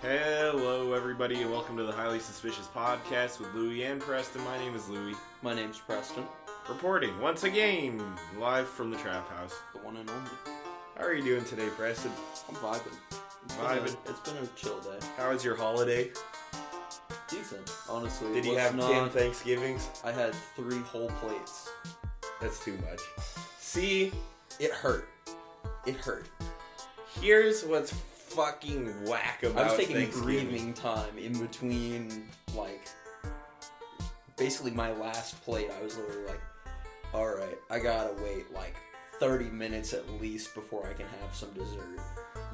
Hello, everybody, and welcome to the Highly Suspicious Podcast with Louie and Preston. My name is Louie, My name's Preston, reporting once again live from the Trap House. the one and only. How are you doing today, Preston? I'm vibing. It's been, Vibing. a, it's been a chill day. How was your holiday? Decent, honestly. Did you Was have not, ten Thanksgivings? I had three whole plates. That's too much. See, It hurt. It hurt. here's what's fucking whack about I was taking breathing time in between, like, basically my last plate. I was literally like, all right, I gotta wait like 30 minutes at least before I can have some dessert.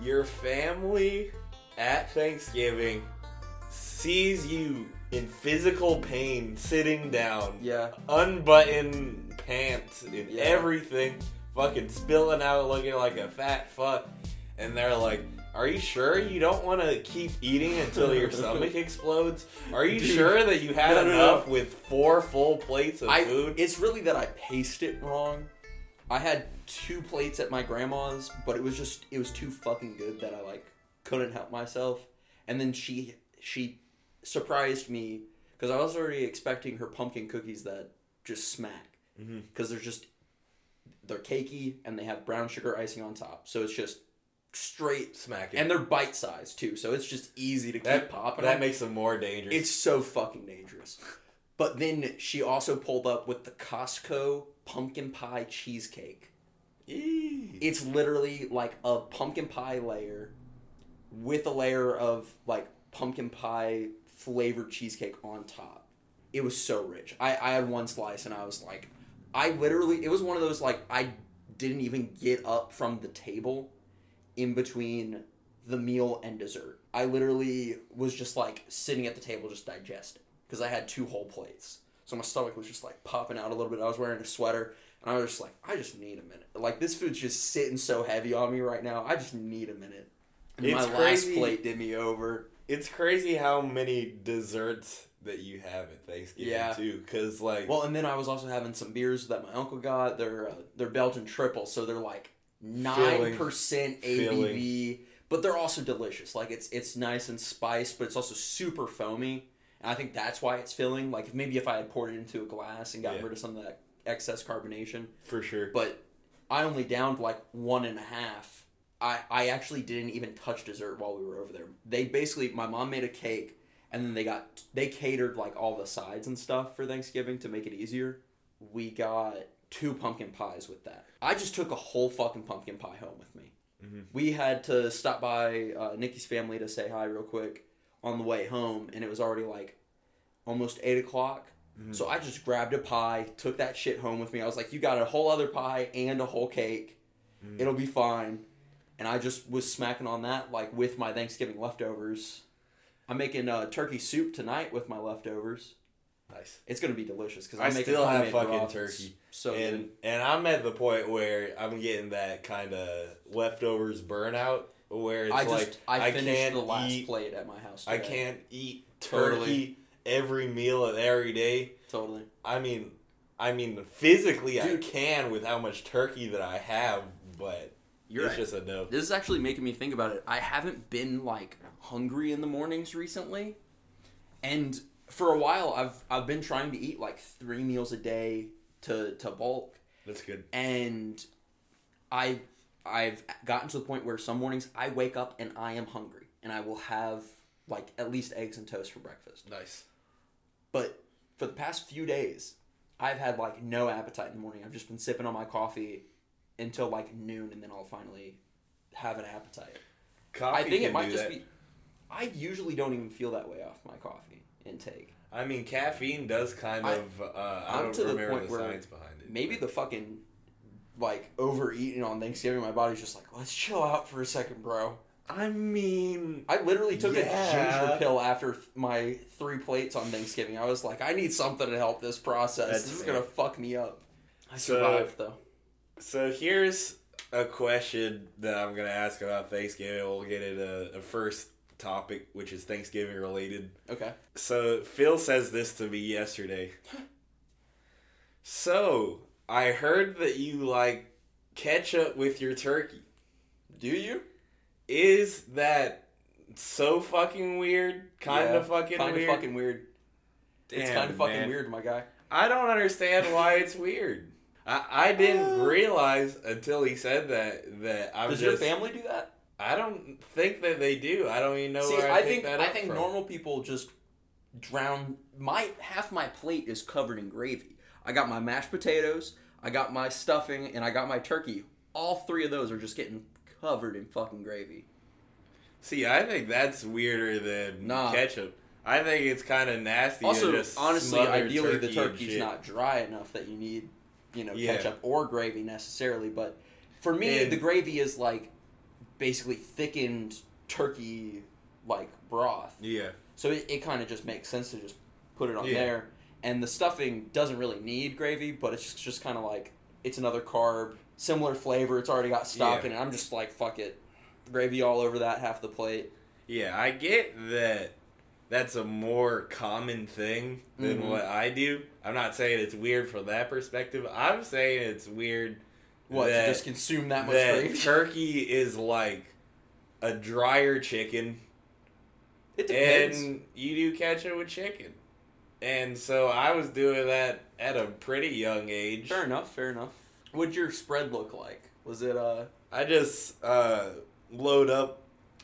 Your family at Thanksgiving sees you in physical pain sitting down Yeah. unbuttoned pants and Yeah. everything, fucking spilling out, looking like a fat fuck. And they're like, "Are you sure you don't want to keep eating until your stomach explodes? Are you Dude. sure that you had No, no, no. enough with four full plates of I, food?" It's really that I paced it wrong. I had two plates at my grandma's, but it was just it was too fucking good that I like couldn't help myself. And then she she surprised me because I was already expecting her pumpkin cookies that just smack mm-hmm. because they're just they're cakey and they have brown sugar icing on top, so it's just straight Smacking. and they're bite sized too, so it's just easy to keep popping. that makes them more dangerous. It's so fucking dangerous. But then she also pulled up with the Costco pumpkin pie cheesecake. Eee. It's literally like a pumpkin pie layer with a layer of like pumpkin pie flavored cheesecake on top. It was so rich. I, I had one slice and I was like, I literally, it was one of those like, I didn't even get up from the table in between the meal and dessert. I literally was just like sitting at the table just digesting because I had two whole plates. So my stomach was just like popping out a little bit. I was wearing a sweater and I was just like, I just need a minute. Like this food's just sitting so heavy on me right now. I just need a minute. And It's my last crazy. plate did me over. It's crazy how many desserts that you have at Thanksgiving Yeah. too, because like Well, and then I was also having some beers that my uncle got. They're uh, they're Belgian triple, so they're like nine percent ABV, Filling. but they're also delicious. Like it's it's nice and spiced, but it's also super foamy. And I think that's why it's filling. Like maybe if I had poured it into a glass and got Yeah. rid of some of that excess carbonation, for sure. but I only downed like one and a half. I, I actually didn't even touch dessert while we were over there. They basically my mom made a cake and then they got they catered like all the sides and stuff for Thanksgiving to make it easier. We got two pumpkin pies with that. I just took a whole fucking pumpkin pie home with me. Mhm. We had to stop by uh, Nikki's family to say hi real quick on the way home, and it was already like almost eight o'clock. So I just grabbed a pie, took that shit home with me. I was like, "You got a whole other pie and a whole cake. Mhm. It'll be fine." And I just was smacking on that like with my Thanksgiving leftovers. I'm making uh, turkey soup tonight with my leftovers. Nice. It's gonna be delicious because I still have fucking turkey. So and good. and I'm at the point where I'm getting that kind of leftovers burnout where it's I just like I finished can't the last eat plate at my house. I can't eat turkey Totally. every meal of every day. totally. I mean, I mean physically I can with how much turkey that I have, but You're it's right. just a no. This is actually making me think about it. I haven't been like hungry in the mornings recently, and for a while I've I've been trying to eat like three meals a day to to bulk, That's good. and I I've gotten to the point where some mornings I wake up and I am hungry, and I will have like at least eggs and toast for breakfast. Nice. But for the past few days, I've had like no appetite in the morning. I've just been sipping on my coffee until like noon, and then I'll finally have an appetite. Coffee I think can it might just that. be. I usually don't even feel that way off my coffee intake. I mean, caffeine does kind I- of. Uh, I I'm don't to the point the where science behind it. Maybe the fucking like overeating on Thanksgiving, my body's just like, let's chill out for a second, bro. I mean, I literally took a ginger pill after th- my three plates on Thanksgiving. I was like, I need something to help this process. That's this is gonna fuck me up. I So- survived though. so here's a question that I'm gonna ask about Thanksgiving. We'll get into a first topic, which is Thanksgiving related. Okay. So Phil says this to me yesterday. so I heard that you like ketchup with your turkey. Do you? Is that so fucking weird, kind Yeah, of fucking kind weird. of fucking weird. It's kind of fucking man. weird, my guy. I don't understand why it's weird. I, I didn't Uh. realize until he said that that I'm Does just. your family do that? I don't think that they do. I don't even know See, where I, I think that I think from. normal people just drown. My half my plate is covered in gravy. I got my mashed potatoes, I got my stuffing, and I got my turkey. All three of those are just getting covered in fucking gravy. See, I think that's weirder than Nah. ketchup. I think it's kind of nasty. Also, honestly, ideally the turkey and turkey's not dry enough that you need, you know, Yeah. ketchup or gravy necessarily. But for me, And- the gravy is like basically thickened turkey like broth. Yeah, So it, it kind of just makes sense to just put it on Yeah. there. And the stuffing doesn't really need gravy, but it's just, just kind of like it's another carb, similar flavor. It's already got stock Yeah. in it. I'm just like fuck it, gravy all over that half the plate. yeah. I get that. That's a more common thing than Mhm. what I do. I'm not saying it's weird from that perspective. I'm saying it's weird What that, just consume that much that gravy? turkey is like a drier chicken it depends. and you do catch ketchup with chicken. And so I was doing that at a pretty young age. Fair enough. Fair enough. What'd your spread look like? Was it uh? I just uh, load up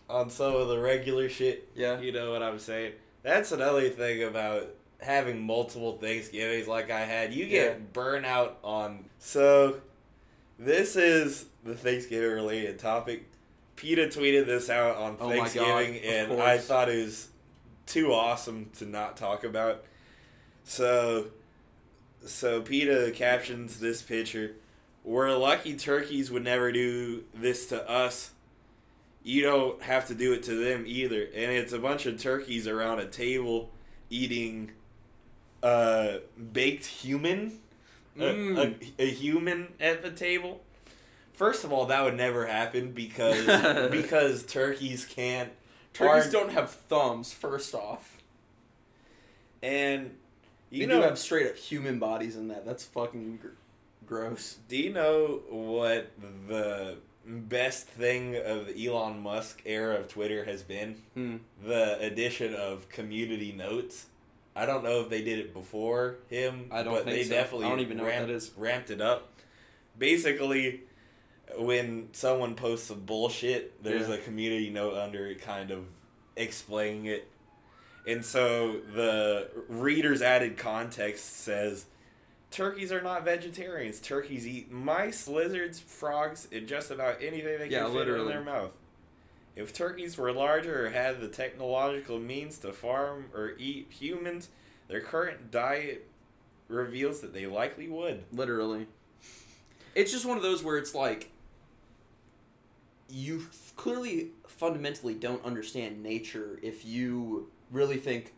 on some of the regular shit. Yeah. You know what I'm saying? That's another thing about having multiple Thanksgivings like I had. You get burnout on. So, this is the Thanksgiving related topic. PETA tweeted this out on Oh my God, Thanksgiving, and course. I thought it was too awesome to not talk about. So, so PETA captions this picture. We're lucky turkeys would never do this to us. You don't have to do it to them either. And it's a bunch of turkeys around a table eating uh, baked human. A- Mm. A, a, human at the table. First of all, that would never happen because because turkeys can't. Turkeys are- don't have thumbs. First off, And you you know, do have straight up human bodies in that. That's fucking gr- gross. do you know what the best thing of the Elon Musk era of Twitter has been? Hmm. The addition of community notes. I don't know if they did it before him. I don't but think they so. definitely I don't even know what ramped, that is. ramped it up. Basically, when someone posts some bullshit, there's Yeah. a community note under it, kind of explaining it. And so the reader's added context says, "Turkeys are not vegetarians. Turkeys eat mice, lizards, frogs, and just about anything they can Yeah, fit literally. in their mouth." If turkeys were larger or had the technological means to farm or eat humans, their current diet reveals that they likely would. Literally. It's just one of those where it's like you f- clearly fundamentally don't understand nature if you really think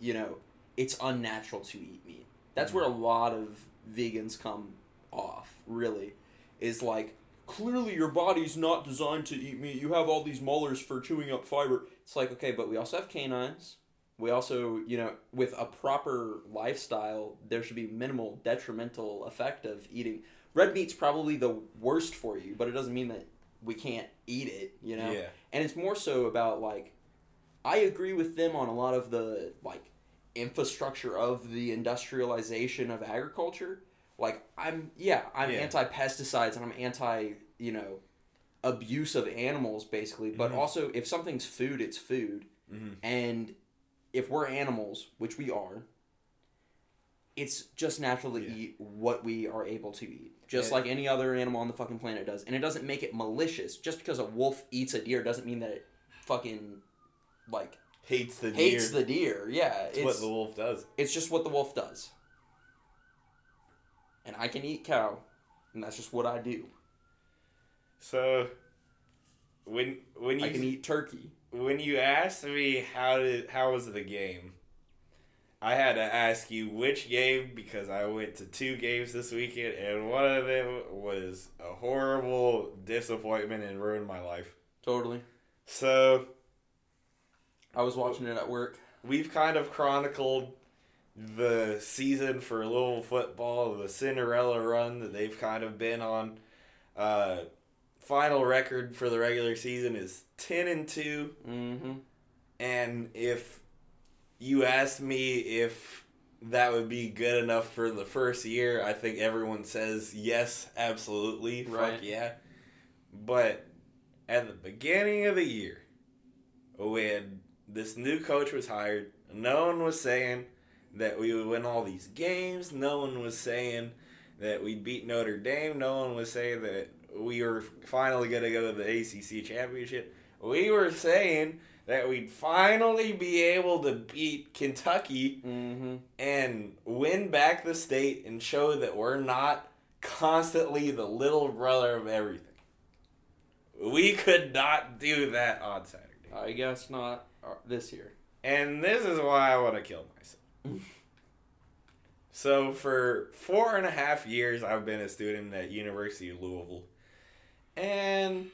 you know it's unnatural to eat meat. That's mm-hmm. where a lot of vegans come off, really. Is like clearly your body's not designed to eat meat. You have all these molars for chewing up fiber. It's like, okay, but we also have canines. We also, you know, with a proper lifestyle, there should be minimal detrimental effect of eating. Red meat's probably the worst for you, but it doesn't mean that we can't eat it, you know? Yeah. And it's more so about like I agree with them on a lot of the like infrastructure of the industrialization of agriculture. Like I'm yeah, I'm Yeah. anti pesticides and I'm anti, you know, abuse of animals basically, but Mhm. also if something's food, it's food. Mhm. And if we're animals, which we are, it's just natural to Yeah. eat what we are able to eat. Just Yeah. like any other animal on the fucking planet does. And it doesn't make it malicious. Just because a wolf eats a deer doesn't mean that it fucking like Hates the hates deer. the deer. Yeah. That's It's what the wolf does. it's just what the wolf does. And I can eat cow, and that's just what I do. So when when you I can eat turkey. when you asked me how did how was the game, I had to ask you which game because I went to two games this weekend and one of them was a horrible disappointment and ruined my life. Totally. So I was watching it at work. we've kind of chronicled the season for Louisville football, the Cinderella run that they've kind of been on. Uh, final record for the regular season is 10 and 2 Mm-hmm. and if you asked me if that would be good enough for the first year, I think everyone says yes, absolutely. Right. Fuck yeah. But at the beginning of the year, when this new coach was hired, no one was saying that we would win all these games. No one was saying that we'd beat Notre Dame. No one was saying that we were finally going to go to the ACC championship. We were saying that we'd finally be able to beat Kentucky Mm-hmm. and win back the state and show that we're not constantly the little brother of everything. We could not do that on Saturday. I guess not uh, this year. And this is why I want to kill myself. so for four and a half years, I've been a student at University of Louisville, and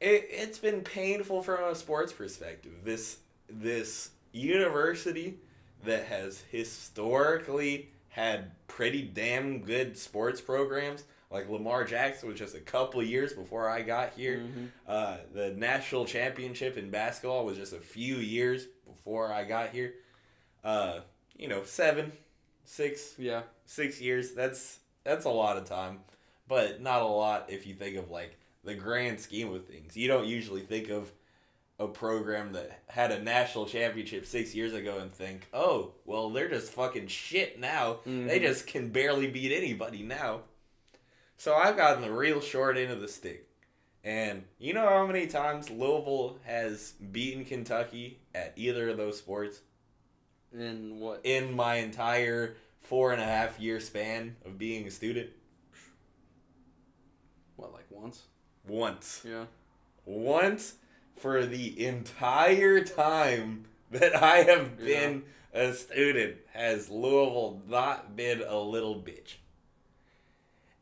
it, it's been painful from a sports perspective. This this university that has historically had pretty damn good sports programs. Like Lamar Jackson was just a couple of years before I got here. Mhm. Uh, the national championship in basketball was just a few years before I got here. Uh, you know, seven, six, Yeah. six years. That's that's a lot of time, but not a lot if you think of like the grand scheme of things. You don't usually think of a program that had a national championship six years ago and think, oh, well, they're just fucking shit now. They Mhm. just can barely beat anybody now. So I've gotten the real short end of the stick. And you know how many times Louisville has beaten Kentucky at either of those sports And what? in my entire four and a half year span of being a student? What, like once? Once. Yeah. Once for the entire time that I have been a student has Louisville not been a little bitch.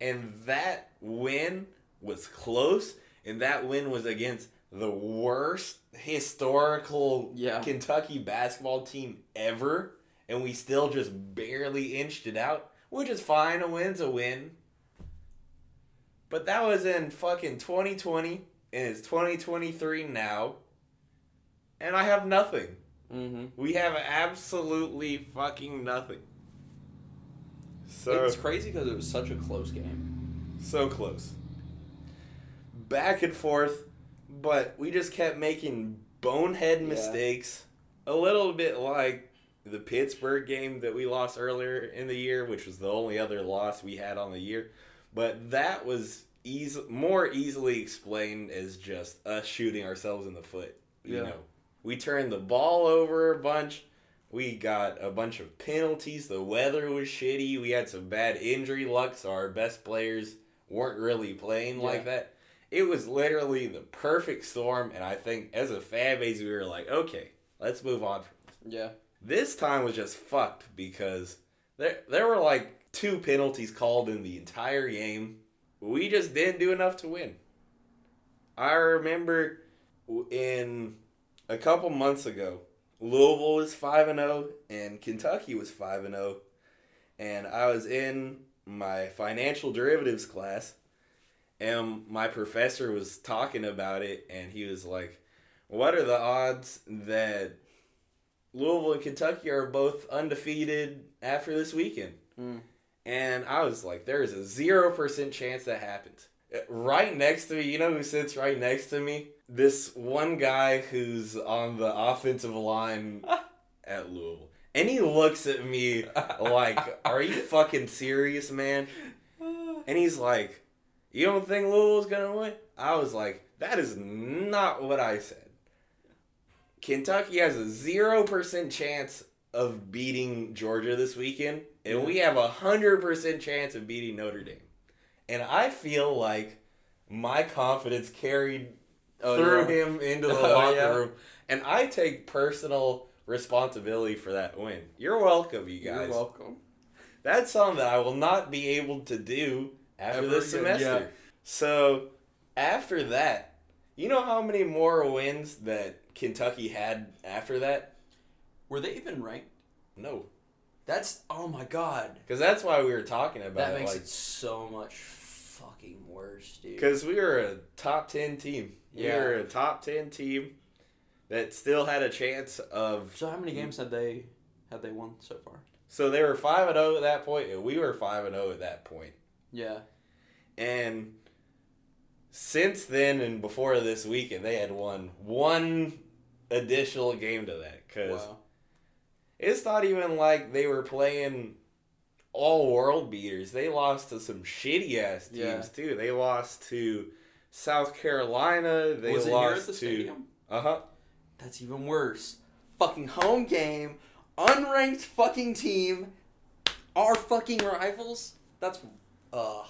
And that win was close, and that win was against the worst historical Yeah. Kentucky basketball team ever, and we still just barely inched it out, which is fine. A win's a win. But that was in fucking 2020, and it's 2023 now, and I have nothing. Mm-hmm. We have absolutely fucking nothing. So it's crazy because it was such a close game. so close. Back and forth, but we just kept making bonehead Yeah. mistakes. A little bit like the Pittsburgh game that we lost earlier in the year, which was the only other loss we had on the year. But that was easy, more easily explained as just us shooting ourselves in the foot. You Yeah. know, we turned the ball over a bunch. We got a bunch of penalties. The weather was shitty. We had some bad injury luck, so our best players weren't really playing like that. It was literally the perfect storm, and I think as a fan base, we were like, okay, let's move on. Yeah. This time was just fucked because there there were like two penalties called in the entire game. We just didn't do enough to win. I remember in a couple months ago, Louisville was 5 and 0 and Kentucky was 5 and 0 and I was in my financial derivatives class and my professor was talking about it and he was like what are the odds that Louisville and Kentucky are both undefeated after this weekend. Mm. And I was like, there is a 0% chance that happens. Uh, Right next to me, you know who sits right next to me? This one guy who's on the offensive line at Louisville. And he looks at me like, are you fucking serious, man? And he's like, you don't think Louisville's to win? I was like, that is not what I said. Kentucky has a 0% chance of beating Georgia this weekend, and we have a 100% chance of beating Notre Dame. And I feel like my confidence carried Oh, threw yeah. him into the Oh, locker yeah. room, and I take personal responsibility for that win. You're welcome, you guys. You're welcome. That's something that I will not be able to do after Ever this again, semester. yeah. So after that, you know how many more wins that Kentucky had after that? Were they even ranked? No, That's oh my god. because that's why we were talking about That it. makes like, it so much fucking worse, dude. Because we were a top 10 team. Yeah. We were a top 10 team that still had a chance of. So how many games had they had they won so far? So they were 5 and 0 at that point, and we were 5 and 0 at that point. Yeah. And since then and before this weekend, they had won one additional game to that. Because Wow. It's not even like they were playing all world beaters. They lost to some shitty ass teams, Yeah. too. They lost to South Carolina. They Was it here lost at the to. stadium? Uh huh. That's even worse. Fucking home game, unranked fucking team, our fucking rivals. That's uh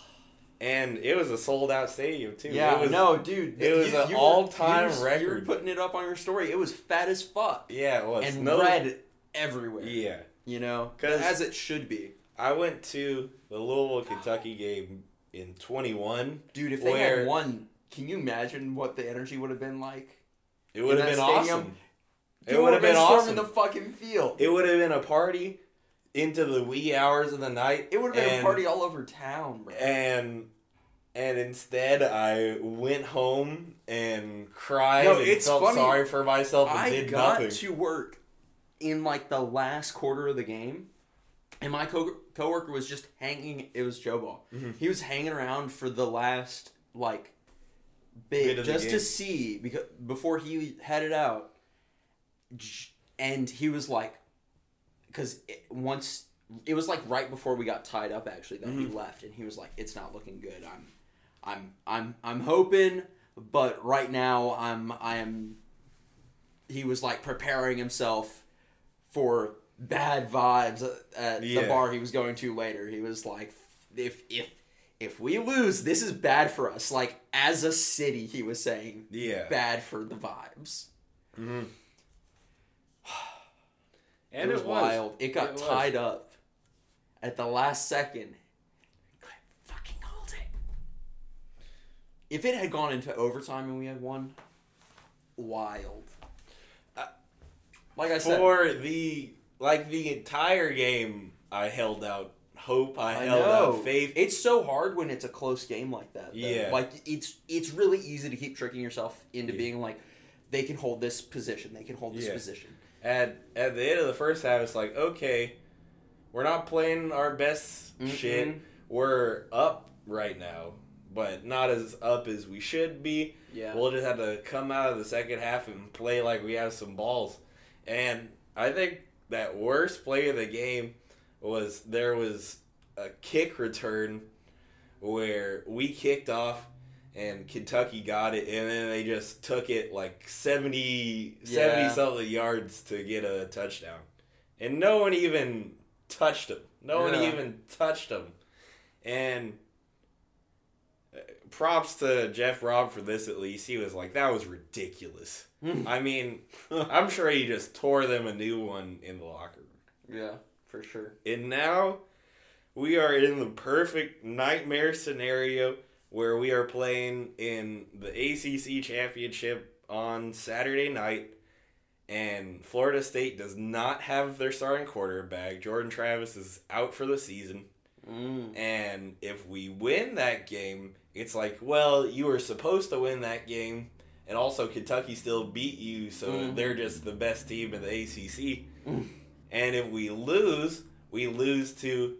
And it was a sold out stadium, too. yeah. It was, no, dude. it was you- an all-time you were- You were record. putting it up on your story. It was fat as fuck Yeah, it was. and no, red everywhere. Yeah. You know, 'Cause- as it should be. I went to the Louisville, Kentucky game in 21. Dude, if they Where- had won, can you imagine what the energy would have been like? It would have been stadium, awesome. It would have been storming awesome. the fucking field. It would have been a party into the wee hours of the night. It would have been and- a party all over town, bro. And and instead, I went home and cried No, and felt funny. sorry for myself and I did got nothing. to work in like the last quarter of the game, and my co- coworker was just hanging. It was Joe Ball. Mhm. He was hanging around for the last like bit, Bit just to see because before he headed out, and he was like, because once it was like right before we got tied up actually that he Mhm. left, and he was like, "It's not looking good. I'm, I'm, I'm, I'm hoping." But right now, I'm I am he was like preparing himself for bad vibes at the bar he was going to later. He was like, if if if we lose, this is bad for us. Like as a city, he was saying, Yeah. bad for the vibes. hmm And it was, wild. It got It tied up at the last second. Fucking hold it. If it had gone into overtime and we had won, wild. Like I said, For the like the entire game, I held out hope. I, I held know. out faith. It's so hard when it's a close game like that. though. Yeah. Like it's it's really easy to keep tricking yourself into Yeah. being like, they can hold this position. They can hold this Yeah. position. at at the end of the first half, it's like okay, we're not playing our best Mm-mm. shit. We're up right now, but not as up as we should be. Yeah. We'll just have to come out of the second half and play like we have some balls. And I think that worst play of the game was there was a kick return where we kicked off and Kentucky got it and then they just took it like 70 70 Yeah. something yards to get a touchdown. And no one even touched him. No one even touched him. And uh, props to Jeff Brohm for this at least. He was like, that was ridiculous. I mean, I'm sure he just tore them a new one in the locker room. yeah, for sure. And now we are in the perfect nightmare scenario where we are playing in the ACC championship on Saturday night. And Florida State does not have their starting quarterback. Jordan Travis is out for the season. Mm. And if we win that game, it's like, well, you were supposed to win that game, and also Kentucky still beat you, so Mhm. they're just the best team in the ACC. Mm. And if we lose, we lose to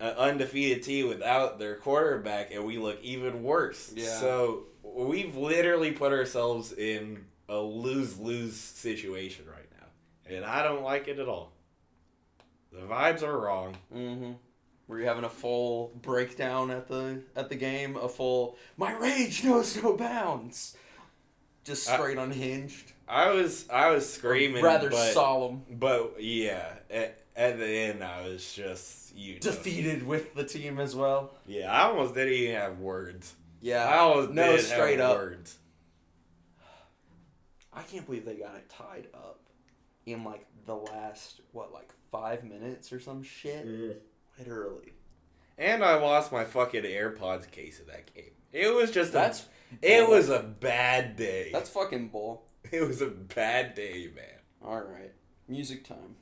an undefeated team without their quarterback, and we look even worse. Yeah. So we've literally put ourselves in a lose lose situation right now, and I don't like it at all. The vibes are wrong. Mm-hmm. Were you having a full breakdown at the at the game? A full my rage knows no bounds. Just I- straight unhinged. I was I was screaming, rather but, solemn. but yeah, at, at the end I was just you know, Defeated with the team as well. Yeah, I almost didn't even have words. Yeah. I almost no, straight have up. words. I can't believe they got it tied up in like the last what like five minutes or some shit. Mm. Literally. And I lost my fucking AirPods case in that game. It was just That's a, it was a bad day. that's fucking bull. it was a bad day, man. All right, music time.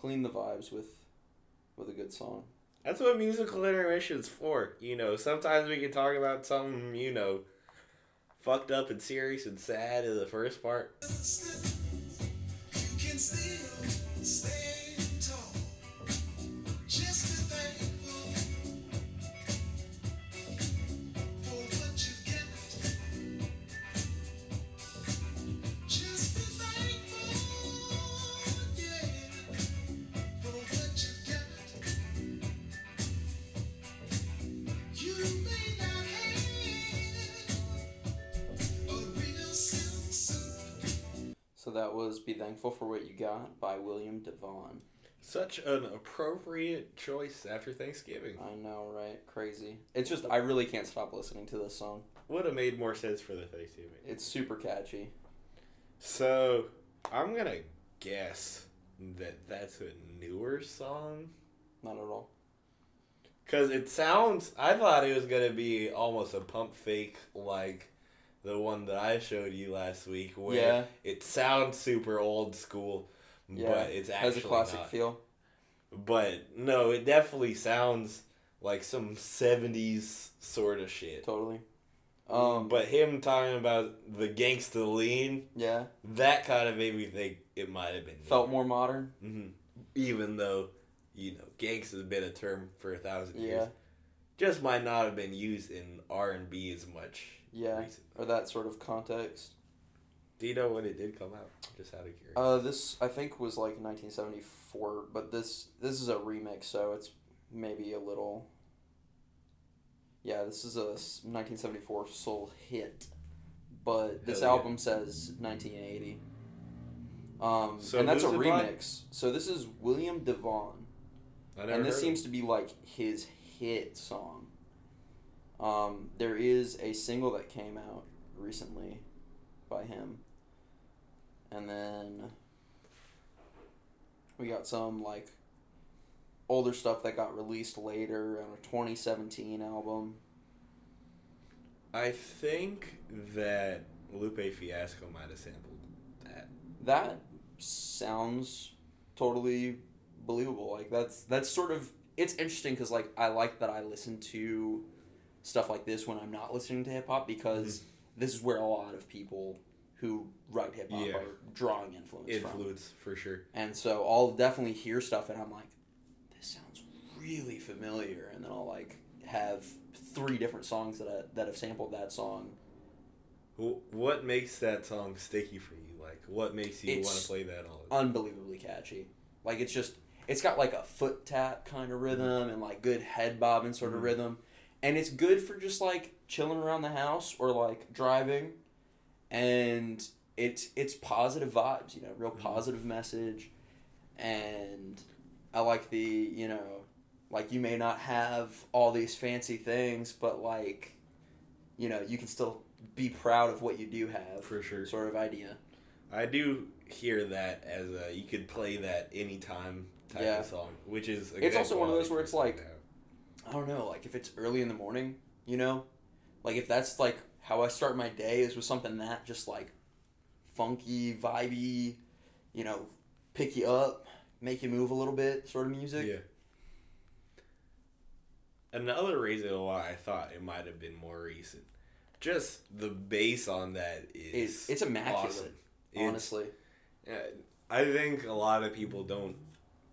Clean the vibes with with a good song. That's what musical intermission's for. You know, sometimes we can talk about something, you know, fucked up and serious and sad in the first part. That was "Be Thankful for What You Got" by William DeVaughn. Such an appropriate choice after Thanksgiving. I know, right? Crazy. It's just I really can't stop listening to this song. Would have made more sense for the Thanksgiving. It's super catchy. So, I'm gonna guess that that's a newer song. Not at all. Cause it sounds. I thought it was gonna be almost a pump fake like the one that I showed you last week, where Yeah. it sounds super old school, Yeah. but it's actually Has a classic not. feel. But no, it definitely sounds like some '70s sort of shit. Totally. Um, but him talking about the gangsta lean, yeah, that kind of made me think it might have been felt more modern. hmm Even though, you know, gangsta's been a term for a thousand Yeah. years, just might not have been used in R and B as much. Yeah, recently. or that sort of context. Do you know when it did come out? Just out of curiosity. Uh, this I think was like 1974, but this this is a remix, so it's maybe a little. Yeah, this is a 1974 soul hit, but this Hell yeah. album says 1980. Um, So and that's a it by? remix. So this is William DeVaughn, and this seems to be like his hit song. Um, there is a single that came out recently by him. And then we got some like older stuff that got released later on a 2017 album. I think that Lupe Fiasco might have sampled that. That sounds totally believable. Like that's that's sort of it's interesting because like I like that I listen to stuff like this when I'm not listening to hip hop because mm-hmm. this is where a lot of people who write hip hop Yeah. are drawing influence, from. For sure. And so I'll definitely hear stuff and I'm like, this sounds really familiar. And then I'll like have three different songs that I, that have sampled that song. What makes that song sticky for you? Like, what makes you want to play that all the time? Unbelievably catchy. Like it's just it's got like a foot tap kind of rhythm and like good head bobbing sort of Mhm. rhythm. And it's good for just like chilling around the house or like driving. And it's it's positive vibes, you know, real Mhm. positive message. And I like the, you know, like you may not have all these fancy things, but like, you know, you can still be proud of what you do have. For sure. Sort of idea. I do hear that as a you could play that anytime type Yeah. of song, which is a It's also one of those where it's like- I don't know, like if it's early in the morning, you know, like if that's like how I start my day is with something that just like funky, vibey, you know, pick you up, make you move a little bit, sort of music. Yeah. Another reason why I thought it might have been more recent, just the bass on that is It's it's immaculate, awesome. It's- honestly. uh, I think a lot of people don't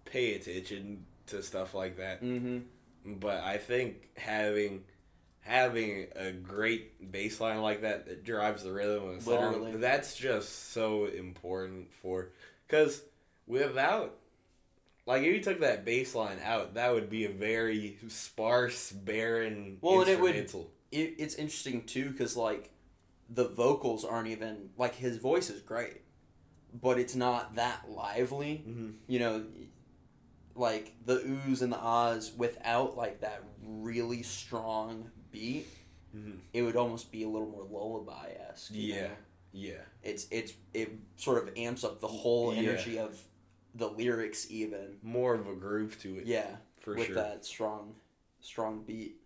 pay attention to stuff like that, Mm-hmm. but I think having having a great bass line like that that drives the rhythm of the song Literally. that's just so important for because without like if you took that bass line out that would be a very sparse barren Well, and it would- It, it's interesting too because like the vocals aren't even like his voice is great, but it's not that lively. Mhm. you know, like the oohs and the ahs without like that really strong beat, Mhm. it would almost be a little more lullaby esque. yeah yeah it's it's it sort of amps up the whole Yeah. energy of the lyrics even. more of a groove to it Yeah, for sure. with sure that strong, strong beat.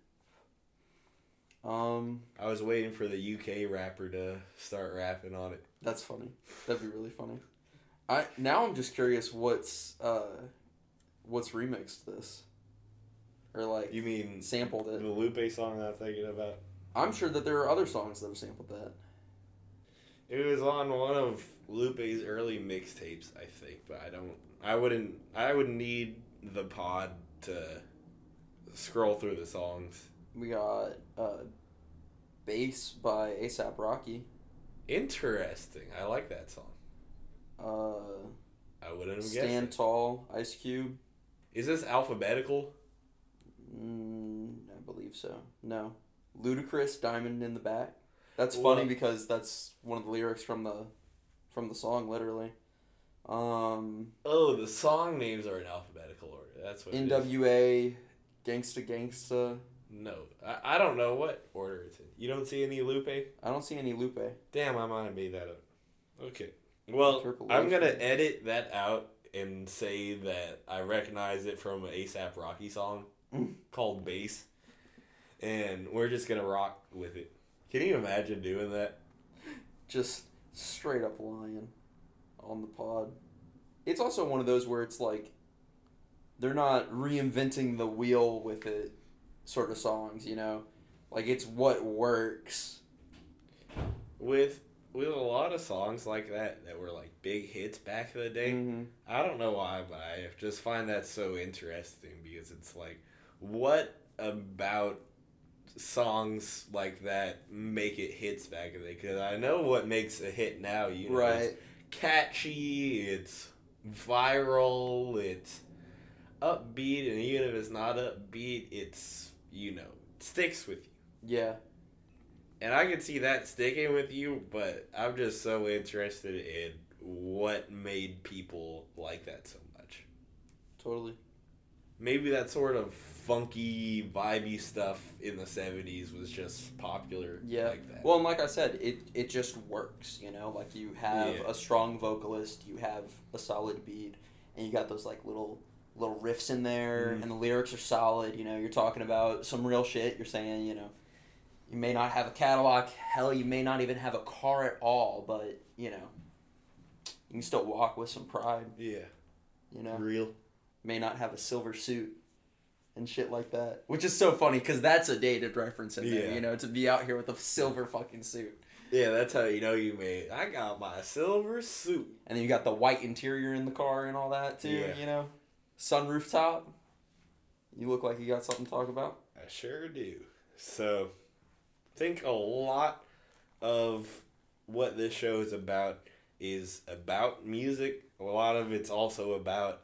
Um, i was waiting for the uk rapper to start rapping on it that's funny. That'd be really funny. I now I'm just curious what's uh, what's remixed this. or like You mean sampled it. the. Lupe song I'm thinking about? I'm sure that there are other songs that have sampled that. It was on one of Lupe's early mixtapes, I think, but I don't. I wouldn't. I would need the pod to scroll through the songs. We got uh, Bass by ASAP Rocky. Interesting. I like that song. Uh, I wouldn't have guessed. Stand. Tall, Ice Cube. Is this alphabetical? Mm, I believe so. No. Ludacris, Diamond in the Back. That's Well- funny because that's one of the lyrics from the from the song, literally. Um, Oh, the song names are in alphabetical order. That's what. NWA, Gangsta Gangsta. No, I, I don't know what order it's in. You don't see any Lupe? I don't see any Lupe. Damn, I might have made that up. Okay. Well, I'm gonna edit that out and say that I recognize it from an ASAP Rocky song Mm. called Bass, and we're just gonna rock with it. Can you imagine doing that? Just straight up lying on the pod. It's also one of those where it's like they're not reinventing the wheel with it sort of songs, you know? Like it's what works. With with a lot of songs like that that were like big hits back in the day. Mhm. I don't know why, but I just find that so interesting because it's like, what about songs like that make it hits back in the day? Because I know what makes a hit now. You know, it's Right. catchy, it's viral, it's upbeat, and even if it's not upbeat, it's you know sticks with you. Yeah. And I can see that sticking with you, but I'm just so interested in what made people like that so much. Totally. Maybe that sort of funky, vibey stuff in the 70s was just popular Yeah. like that. Well, and like I said, it it just works, you know? Like you have Yeah. a strong vocalist, you have a solid beat, and you got those like little little riffs in there Mhm. and the lyrics are solid, you know, you're talking about some real shit. You're saying, you know, you may not have a Cadillac, hell, you may not even have a car at all, but, you know, you can still walk with some pride, yeah. you know? Real. May not have a silver suit and shit like that. Which is so funny because that's a dated reference in there, Yeah. you know, to be out here with a silver fucking suit. Yeah, that's how you know you made. I got my silver suit. And then you got the white interior in the car and all that too, Yeah. you know? Sunroof top. You look like you got something to talk about. I sure do. So, think a lot of what this show is about is about music. A lot of it's also about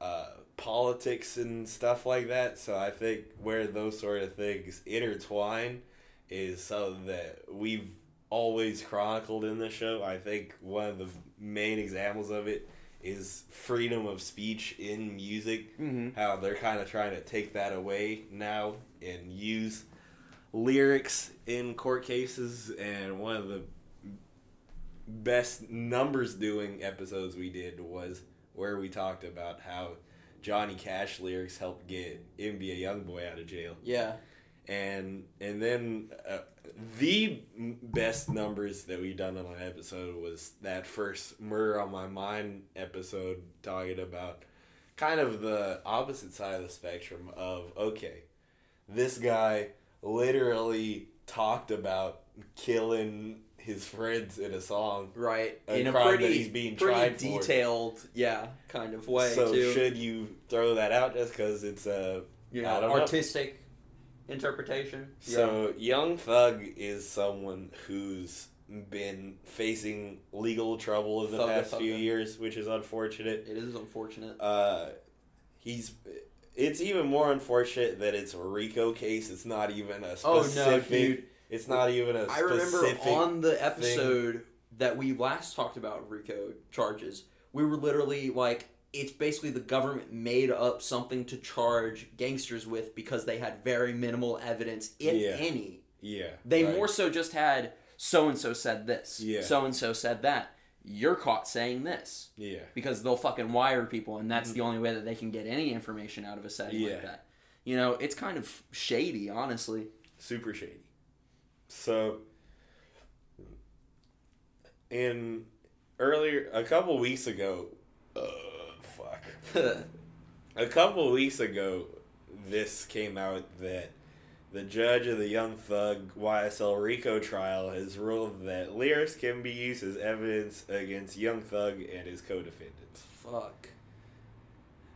uh, politics and stuff like that. So, I think where those sort of things intertwine is something that we've always chronicled in the show. I think one of the main examples of it is freedom of speech in music Mm-hmm. how they're kind of trying to take that away now and use lyrics in court cases and one of the best numbers doing episodes we did was where we talked about how Johnny Cash lyrics helped get NBA Youngboy out of jail Yeah. and and then uh, the best numbers that we done on an episode was that first murder on my mind episode talking about kind of the opposite side of the spectrum of okay this guy literally talked about killing his friends in a song Right. A in a pretty, he's being pretty tried for. detailed, yeah, kind of way so too. should you throw that out just because it's a you I know, artistic interpretation. So Young Thug is someone who's been facing legal trouble in the Thugga past few years, which is unfortunate. it is unfortunate. Uh, he's. It's even more unfortunate that it's a RICO case. It's not even a specific. Oh no, dude! It's not even a I remember on the episode that we last talked about RICO charges, we were literally like, it's basically the government made up something to charge gangsters with because they had very minimal evidence, if Yeah. any. yeah, They right. more so just had so and so said this, Yeah. so and so said that. You're caught saying this Yeah, because they'll fucking wire people, and that's the only way that they can get any information out of a setting Yeah. like that. You know, it's kind of shady, honestly. super shady. So, in earlier a couple weeks ago, uh, fuck. a couple weeks ago, this came out that the judge of the Young Thug YSL RICO trial has ruled that lyrics can be used as evidence against Young Thug and his co-defendants. Fuck.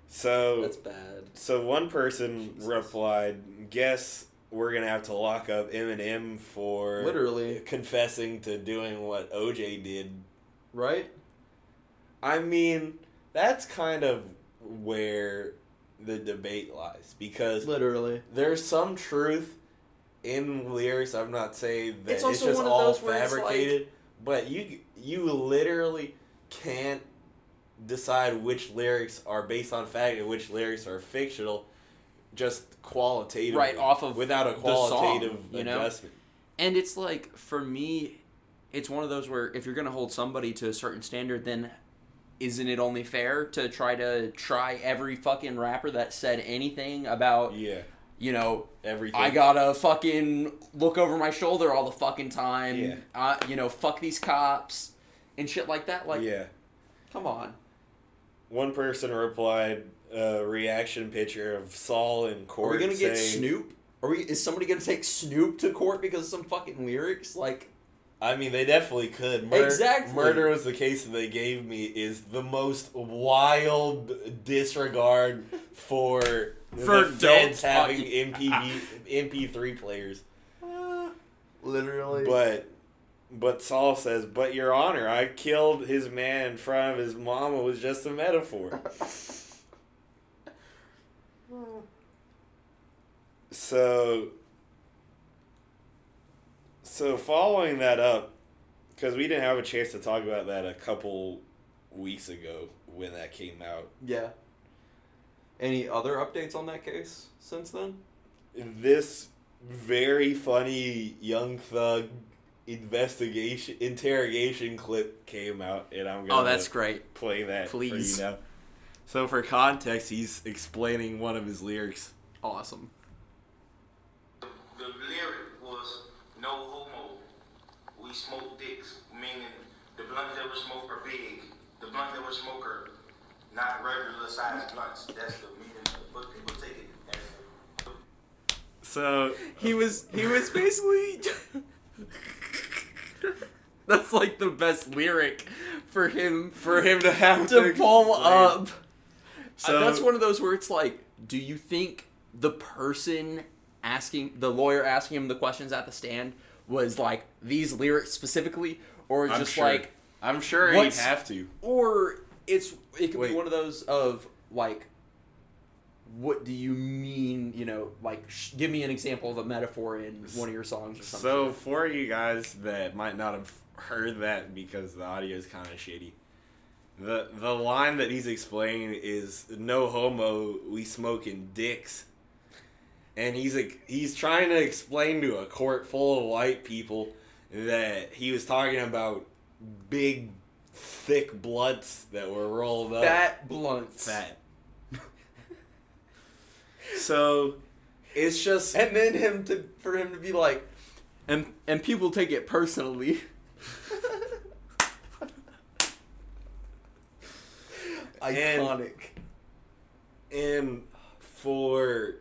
So That's bad. so one person Jesus. replied, "Guess we're gonna have to lock up Eminem for Literally. confessing to doing what OJ did." Right? I mean, that's kind of where the debate lies because Literally. there's some truth in lyrics. I'm not saying that It's it's, just all those where it's fabricated, but you you literally can't decide which lyrics are based on fact and which lyrics are fictional just qualitative, Right, off of without a the song, qualitative you know? adjustment. And it's like for me, it's one of those where if you're gonna hold somebody to a certain standard, then isn't it only fair to try to try every fucking rapper that said anything about Yeah, you know everything. I gotta fucking look over my shoulder all the fucking time. Yeah. Uh, you know, fuck these cops and shit like that. Like, yeah. come on. One person replied a reaction picture of Saul in court Are we gonna get Snoop? Are we? Is somebody gonna take Snoop to court because of some fucking lyrics? Like, I mean, they definitely could. Mur- Exactly. Murder was the case that they gave me is the most wild disregard for For the feds having talk- MPV MP3 players. Uh, literally. But but Saul says, "But Your Honor, I killed his man in front of his mama was just a metaphor." So, so following that up, because we didn't have a chance to talk about that a couple weeks ago when that came out. yeah. Any other updates on that case since then? This very funny Young Thug investigation interrogation clip came out, and I'm oh, gonna Oh, that's great. play that Please. for you now. So for context, he's explaining one of his lyrics. Awesome. The lyric was no homo. We smoke dicks, meaning the blunt that we smoke are big. The blunt that we smoke are not regular sized blunts. That's the meaning of it. But people take it as So He was he was basically That's like the best lyric for him for him to have to pull up. So that's one of those where it's like, do you think the person asking the lawyer asking him the questions at the stand was like these lyrics specifically, or I'm just sure. like, I'm sure he'd have to. or it's it could Wait. be one of those of like, what do you mean? You know, like sh- give me an example of a metaphor in one of your songs or something. So for you guys that might not have heard that because the audio is kind of shitty, the the line that he's explaining is "No homo, we smoking dicks," and he's like he's trying to explain to a court full of white people that he was talking about big, thick blunts that were rolled up. fat blunts. Fat. so, it's just and then him to for him to be like, and and people take it personally. Iconic. and for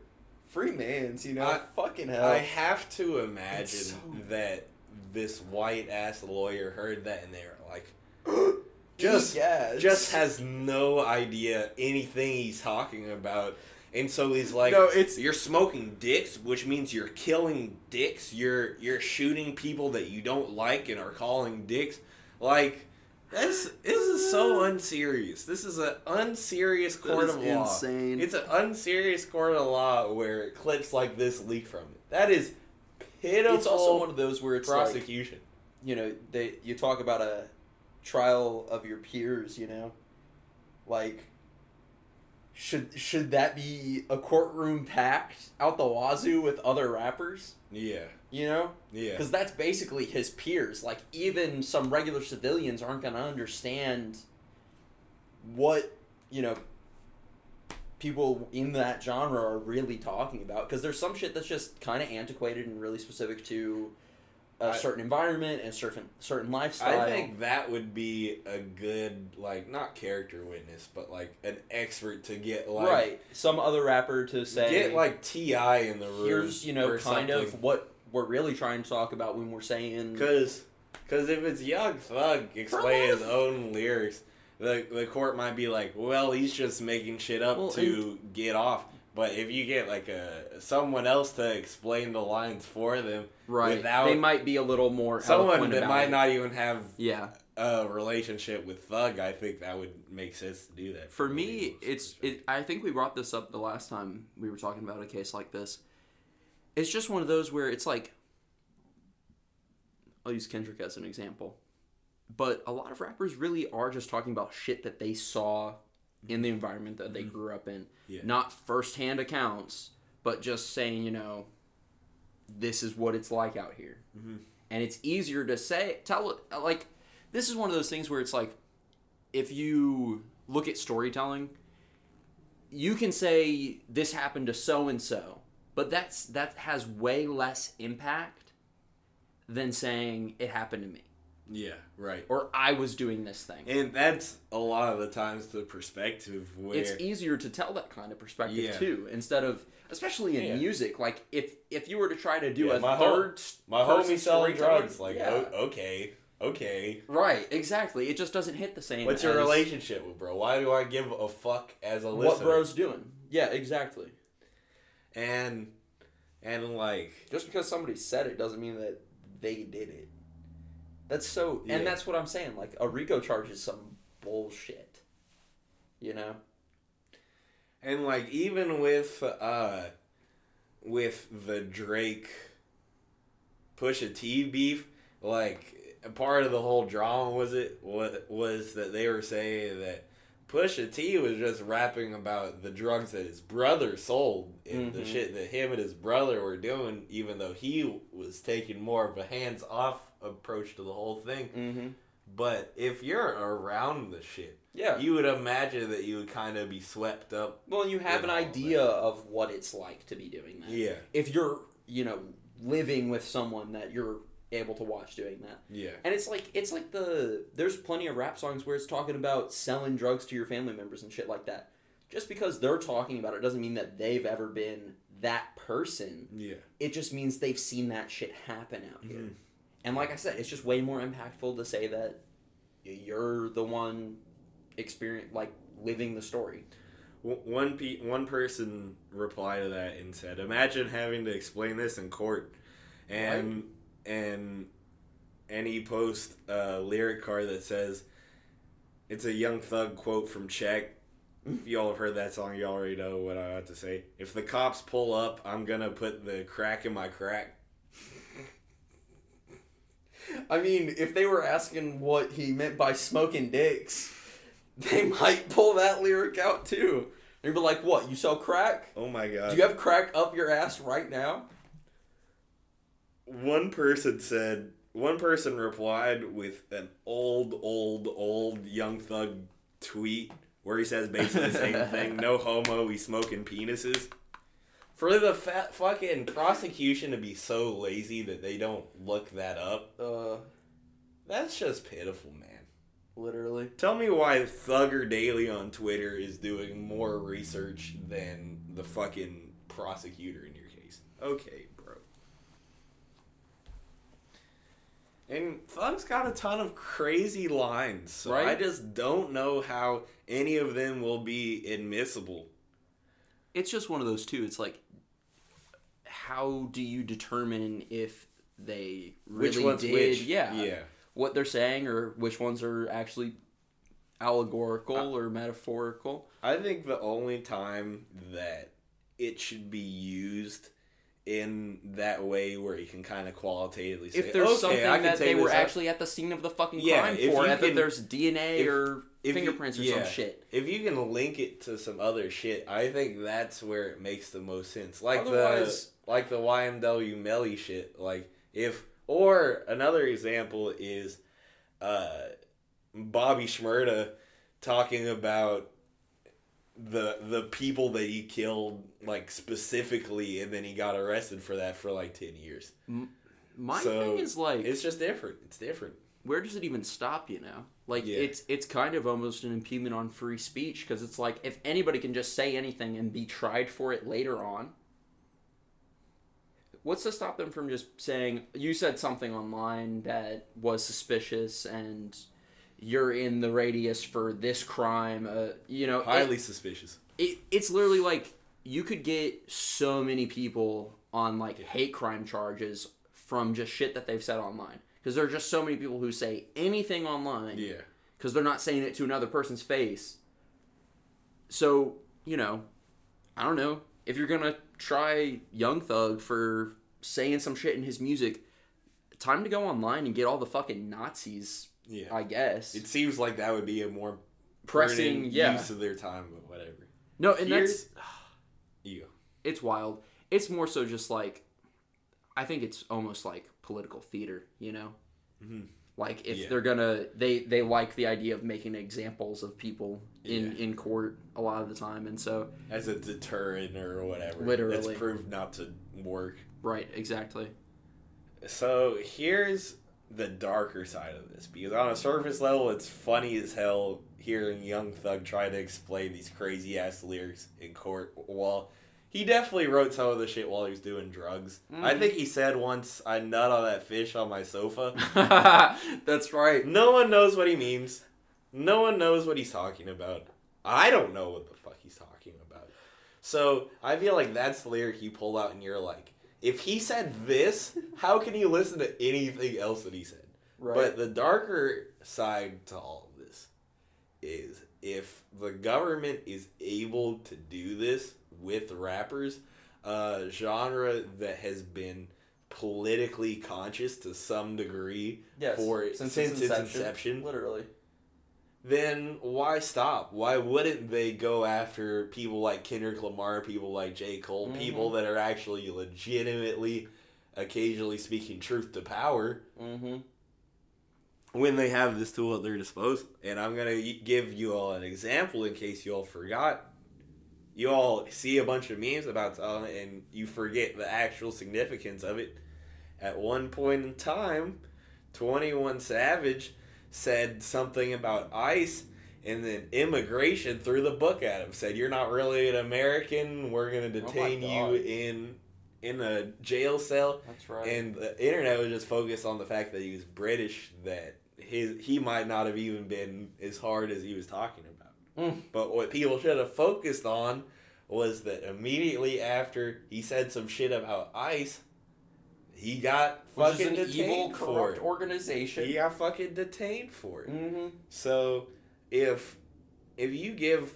Free man's, you know, I- fucking hell. I have to imagine so- that this white ass lawyer heard that and they're like, just Yes. just has no idea anything he's talking about. And so he's like, No, it's- you're smoking dicks, which means you're killing dicks. You're you're shooting people that you don't like and are calling dicks. Like this this is so uh. unserious. This is an unserious court of law. insane. It's an unserious court of law where clips like this leak from it. That is pitiful. it's also one of those where it's like, prosecution. you know, they you talk about a trial of your peers, you know, like should should that be a courtroom packed out the wazoo with other rappers? yeah, You know, yeah. because that's basically his peers. Like even some regular civilians aren't gonna understand what you know people in that genre are really talking about because there's some shit that's just kind of antiquated and really specific to a I- certain environment and certain certain lifestyle. I think that would be a good like not character witness, but like an expert to get like right. Some other rapper to say get like T.I. in the room. here's you know kind something. of what we're really trying to talk about when we're saying Cause, cause if it's Young Thug explaining his own lyrics, the the court might be like, well, he's just making shit up Well, to get off. But if you get like a someone else to explain the lines for them, right without they might be a little more someone that might it. not even have yeah a relationship with Thug, I think that would make sense to do that. for a me it's it, i think we brought this up the last time we were talking about a case like this it's just one of those where it's like i'll use kendrick as an example but a lot of rappers really are just talking about shit that they saw in the environment that they grew up in Yeah. not firsthand accounts but just saying you know this is what it's like out here Mhm. and it's easier to say tell like this is one of those things where it's like if you look at storytelling you can say this happened to so and so but that's that has way less impact than saying it happened to me yeah, right. or i was doing this thing And that's a lot of the times the perspective where it's easier to tell that kind of perspective Yeah. too instead of especially in Yeah. music like if if you were to try to do Yeah, a my third my person homie selling drugs. Like, yeah. o- okay, okay. right exactly it just doesn't hit the same What's your relationship with bro? Why do I give a fuck as a listener? what bro's doing yeah exactly And and like just because somebody said it doesn't mean that they did it. That's so Yeah. and that's what i'm saying like a rico charge is some bullshit. You know? And like even with uh with the Drake Pusha T beef, like a part of the whole drama was it what was that they were saying that Pusha T was just rapping about the drugs that his brother sold and the Mhm. shit that him and his brother were doing, even though he was taking more of a hands off approach to the whole thing. mm-hmm But if you're around the shit, yeah you would imagine that you would kind of be swept up. well you have an idea of what it's like to be doing that Yeah, if you're you know living with someone that you're able to watch doing that yeah, and it's like it's like the there's plenty of rap songs where it's talking about selling drugs to your family members and shit like that just because they're talking about it doesn't mean that they've ever been that person yeah. it just means they've seen that shit happen out here. Mhm. And like I said, it's just way more impactful to say that you're the one experience like living the story. One pe- one person replied to that and said, "Imagine having to explain this in court," and and and he posts a lyric card that says, "It's a Young Thug quote from Check." If y'all have heard that song, you already know what I have to say. If the cops pull up, I'm gonna put the crack in my crack. I mean, if they were asking what he meant by smoking dicks, they might pull that lyric out too. They'd be like, "What? You sell crack? Oh my god! Do you have crack up your ass right now?" One person said one person replied with an old old old young thug tweet where he says basically the same thing no homo we smoking penises. For the fat fucking prosecution to be so lazy that they don't look that up Uh, that's just pitiful man. literally. tell me why thugger daily on twitter is doing more research than the fucking prosecutor in your case. Okay bro And Thug's got a ton of crazy lines, so Right. I just don't know how any of them will be admissible. it's just one of those two. It's like, how do you determine if they really which one's did? which? Yeah, yeah. what they're saying, or which ones are actually allegorical or metaphorical. I think the only time that it should be used in that way, where you can kind of qualitatively say, If there's okay, something that they were out." actually at the scene of the fucking Yeah, crime for, that can- there's DNA if- or if you- fingerprints or yeah. some shit. If you can link it to some other shit, I think that's where it makes the most sense. Like Otherwise- the like the YNW Melly shit. Like if or another example is uh Bobby Shmurda talking about the the people that he killed like specifically and then he got arrested for that for like 10 years. My So, thing is like, It's just different. It's different. where does it even stop? You know, like Yeah. it's it's kind of almost an impediment on free speech because it's like if anybody can just say anything and be tried for it later on. What's to stop them from just saying you said something online that was suspicious and you're in the radius for this crime? Uh, you know, it- Highly suspicious. it, it's literally like you could get so many people on like hate crime charges from just shit that they've said online because there are just so many people who say anything online Yeah. because they're not saying it to another person's face so you know i don't know if you're gonna try young thug for saying some shit in his music time to go online and get all the fucking nazis Yeah. i guess It seems like that would be a more pressing yeah use of their time, but whatever. no and Here's- that's You. it's wild. It's more so just like, I think it's almost like political theater, you know. Mhm. Like if Yeah. they're gonna, they they like the idea of making examples of people in Yeah. in court a lot of the time, and so As a deterrent or whatever. Literally. That's proved not to work. right, exactly. So here's the darker side of this because on a surface level, it's funny as hell hearing Young Thug try to explain these crazy ass lyrics in court. Well, he definitely wrote some of the shit while he was doing drugs. I Mhm. think he said once, "I nut on that fish on my sofa." That's right. No one knows what he means. No one knows what he's talking about. I don't know what the fuck he's talking about. So I feel like that's the lyric you pull out and you're like, if he said this, how can you listen to anything else that he said? Right. But the darker side to all of this is if the government is able to do this with rappers, a genre that has been politically conscious to some degree yes, for since, its inception, literally. Then why stop? Why wouldn't they go after people like Kendrick Lamar, people like J. Cole, Mhm. people that are actually legitimately, occasionally speaking truth to power Mm-hmm. when they have this tool at their disposal? And I'm gonna give you all an example in case you all forgot. You all see a bunch of memes about Tom and you forget the actual significance of it. At one point in time, 21 Savage said something about ICE, and then immigration threw the book at him. Said, "You're not really an American. We're gonna detain you in in a jail cell." That's right. And the internet was just focused on the fact that he was British. That his he might not have even been as hard as he was talking about. Mm. But what people should have focused on was that immediately after he said some shit about ICE, he got Which fucking an detained evil, corrupt it. organization. He got fucking detained for it. Mm-hmm. So if if you give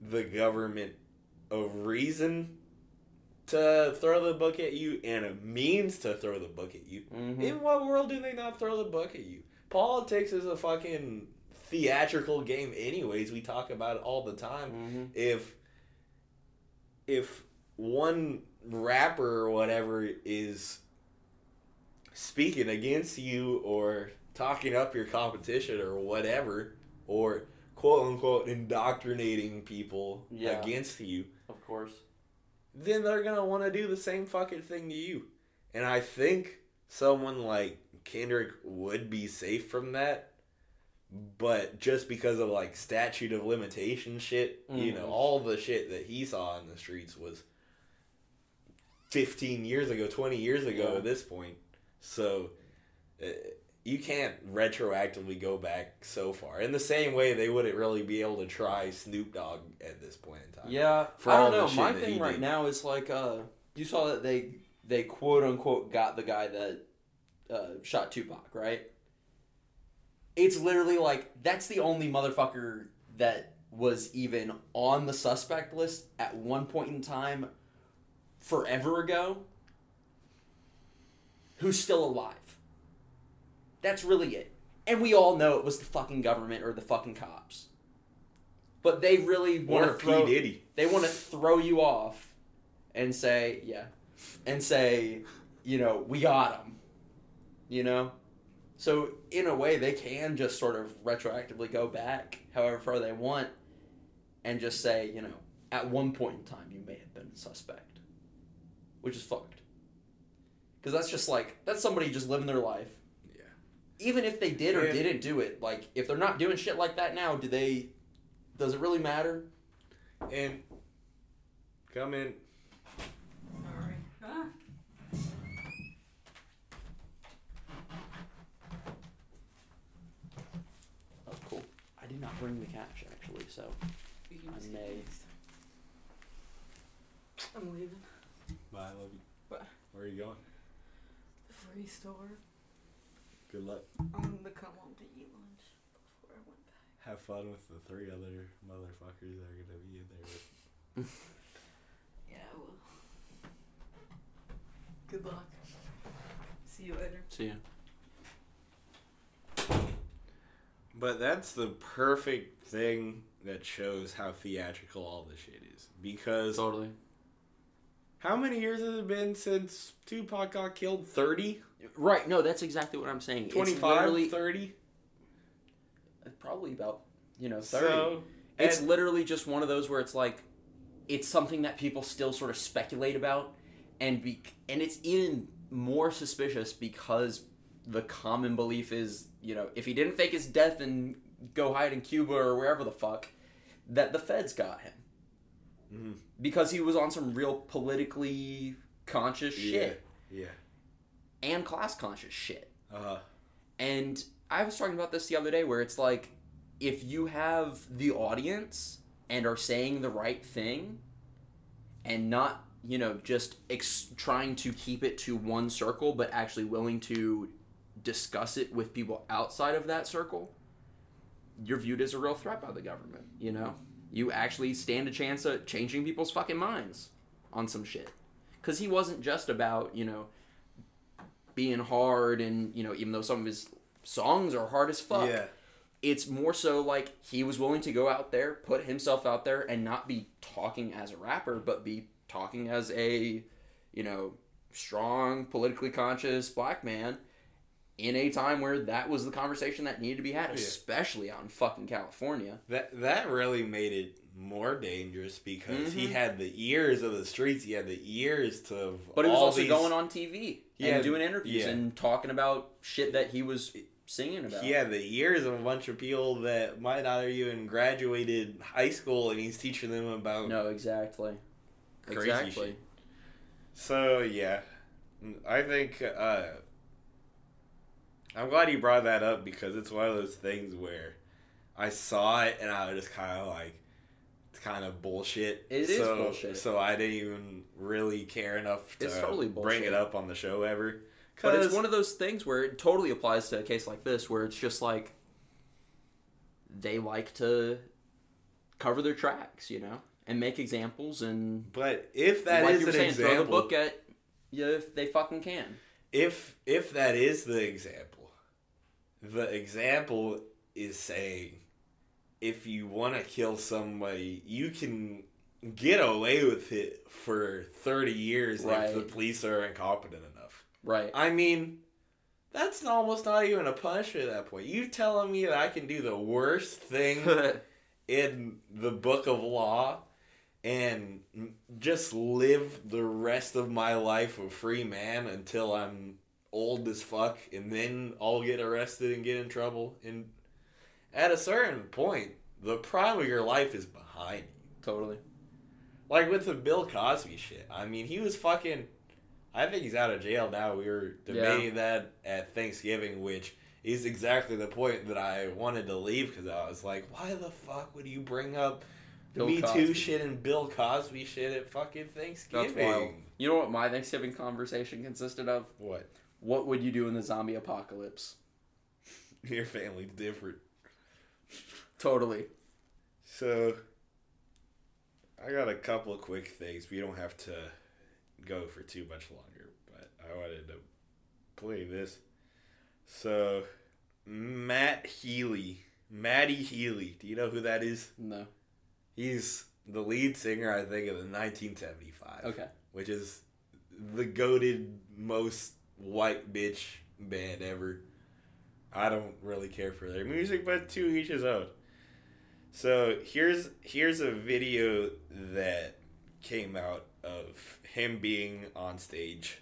the government a reason to throw the book at you and a means to throw the book at you, Mm-hmm. in what world do they not throw the book at you? Politics is a fucking theatrical game anyways. We talk about it all the time. Mm-hmm. If if one rapper or whatever is speaking against you or talking up your competition or whatever or quote unquote indoctrinating people Yeah. against you Of course. then they're gonna want to do the same fucking thing to you. And I think someone like Kendrick would be safe from that. But just because of like statute of limitation shit, you know, Mhm. all the shit that he saw in the streets was 15 years ago, 20 years ago Yeah. at this point. So uh, you can't retroactively go back so far. In the same way, they wouldn't really be able to try Snoop Dogg at this point in time. Yeah, For I don't know. My thing right did. now is like, uh, you saw that they they quote unquote got the guy that uh, shot Tupac, right? It's literally like that's the only motherfucker that was even on the suspect list at one point in time, forever ago. Who's still alive? That's really it. And we all know it was the fucking government or the fucking cops. But they really want to P. throw Diddy. they want to throw you off and say, yeah, and say, you know, we got him. You know? So, in a way, they can just sort of retroactively go back however far they want and just say, you know, at one point in time, you may have been a suspect. Which is fucked. because that's just like that's somebody just living their life. Yeah. Even if they did or Yeah. didn't do it, like if they're not doing shit like that now, do they? Does it really matter? And come in. Sorry. Ah. Oh, cool. I did not bring the cash actually, so I see may. I'm leaving. Bye, I love you. Bye. Where are you going? The free store. Good luck. I'm gonna come home to eat lunch before I went back. Have fun with the three other motherfuckers that are gonna be in there. With. Yeah, I will. Good luck. See you later. See ya. But that's the perfect thing that shows how theatrical all this shit is. Because Totally. How many years has it been since Tupac got killed? 30? Right. No, that's exactly what I'm saying. It's 25? literally 30? Uh, probably about you know thirty. So, It's literally just one of those where it's like, it's something that people still sort of speculate about, and be and it's even more suspicious because the common belief is, you know, if he didn't fake his death and go hide in Cuba or wherever the fuck, that the feds got him Mhm. because he was on some real politically conscious shit Yeah. and class conscious shit. Yeah. Uh, And I was talking about this the other day where it's like if you have the audience and are saying the right thing and not, you know, just ex- trying to keep it to one circle but actually willing to discuss it with people outside of that circle, you're viewed as a real threat by the government, you know? You actually stand a chance at changing people's fucking minds on some shit. Cuz he wasn't just about, you know, being hard and you know even though some of his songs are hard as fuck yeah. it's more so like he was willing to go out there put himself out there and not be talking as a rapper but be talking as a you know strong politically conscious black man in a time where that was the conversation that needed to be had Yeah. especially out in fucking california That that really made it more dangerous because he Mhm. had the ears of the streets. He had the ears to. but he was also these, going on tv and doing interviews yeah. and talking about shit that he was singing about He had the ears of a bunch of people that might not have even graduated high school, and he's teaching them about. no exactly Crazy exactly shit. So yeah, I think uh, I'm glad you brought that up because it's one of those things where I saw it and I was just kind of like, it's kind of bullshit. It is so, bullshit. So I didn't even really care enough to totally bring it up on the show ever. But it's one of those things where it totally applies to a case like this, where it's just like they like to cover their tracks, you know, and make examples and But if that like is an saying, example, throw the book at you if they fucking can. if if that is the example, the example is saying if you want to kill somebody, you can get away with it for 30 years Right. if the police are incompetent enough. Right. I mean, that's almost not even a punishment at that point. You telling me that I can do the worst thing in the book of law and just live the rest of my life a free man until I'm old as fuck and then I'll get arrested and get in trouble and at a certain point the prime of your life is behind you. totally. Like with the Bill Cosby shit. I mean, he was fucking I think he's out of jail now. We were debating that at Thanksgiving, which is exactly the point that I wanted to leave because I was like, why the fuck would you bring up Bill Me Cosby. Too shit and Bill Cosby shit at fucking Thanksgiving? You know what my Thanksgiving conversation consisted of? What? What would you do in the zombie apocalypse? Your family's different. Totally. So, I got a couple of quick things. We don't have to go for too much longer, but I wanted to play this. So, Matt Healy, Matty Healy. Do you know who that is? No. He's the lead singer, I think, of the 1975, Okay. which is the goaded most white bitch band ever. I don't really care for their music, but to each his own. So here's here's a video that came out of him being on stage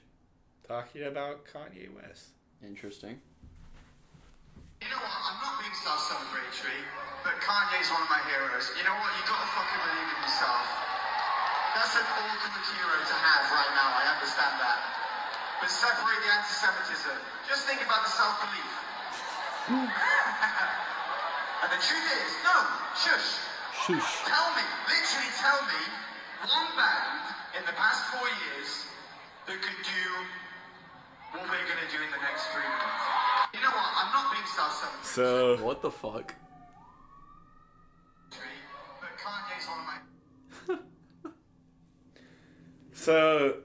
talking about Kanye West. Interesting. You know what? I'm not being self-celebratory, but Kanye's one of my heroes. You know what? You gotta fucking believe in yourself. That's an ultimate hero to have right now. I understand that. But separate the anti-Semitism. Just think about the self-belief. and the truth is, no, shush. Shush. Tell me, literally tell me, one band in the past four years that could do what we're gonna do in the next three months. You know what? I'm not being self-celebratory. So What the fuck? But Kanye's one of my So,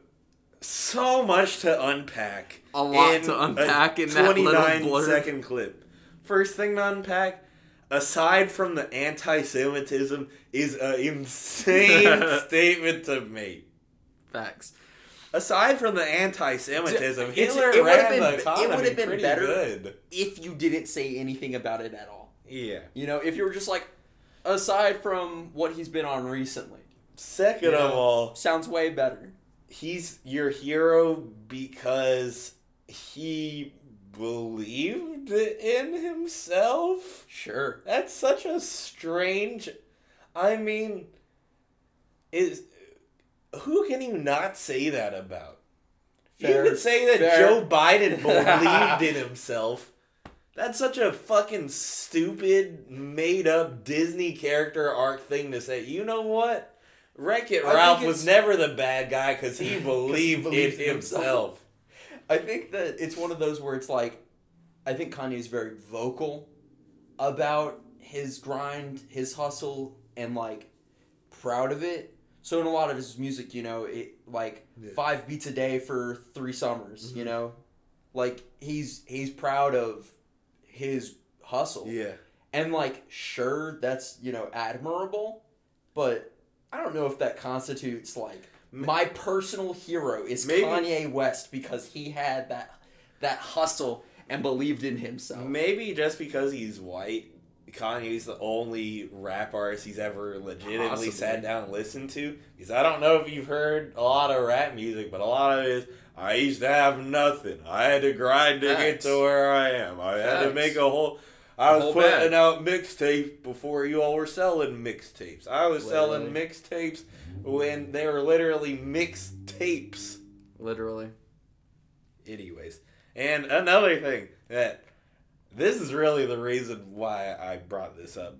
so much to unpack. A lot to unpack in that little 29 second clip. First thing to unpack, aside from the anti-Semitism, is an insane statement to make. Facts. Aside from the anti-Semitism, It's- Hitler it ran been- the it economy would've been pretty better. good. If you didn't say anything about it at all. Yeah. You know, if you were just like, aside from what he's been on recently, Second you of know, all, sounds way better. He's your hero because he believed in himself. Sure. That's such a strange. I mean, is who can you not say that about? Fair. You could say that Fair. Joe Biden believed in himself. That's such a fucking stupid, made up Disney character arc thing to say. You know what? Wreck It Ralph was never the bad guy because he believed believes in in himself. himself. I think that it's one of those where it's like, I think Kanye's very vocal about his grind, his hustle, and like proud of it. So in a lot of his music, you know, it like Yeah. five beats a day for three summers. You Mhm. know, like he's he's proud of his hustle. Yeah. And like, sure, that's you know admirable, but I don't know if that constitutes like my personal hero is Maybe- Kanye West because he had that that hustle and believed in himself. Maybe just because he's white, Kanye's the only rap artist he's ever legitimately Possibly. sat down and listened to. Because I don't know if you've heard a lot of rap music, but a lot of it is, I used to have nothing. I had to grind to get to where I am. I had to make a whole. I A was putting bag. out mixtapes before you all were selling mixtapes. I was selling mixtapes when they were literally mixtapes. Literally. Anyways, and another thing that this is really the reason why I brought this up.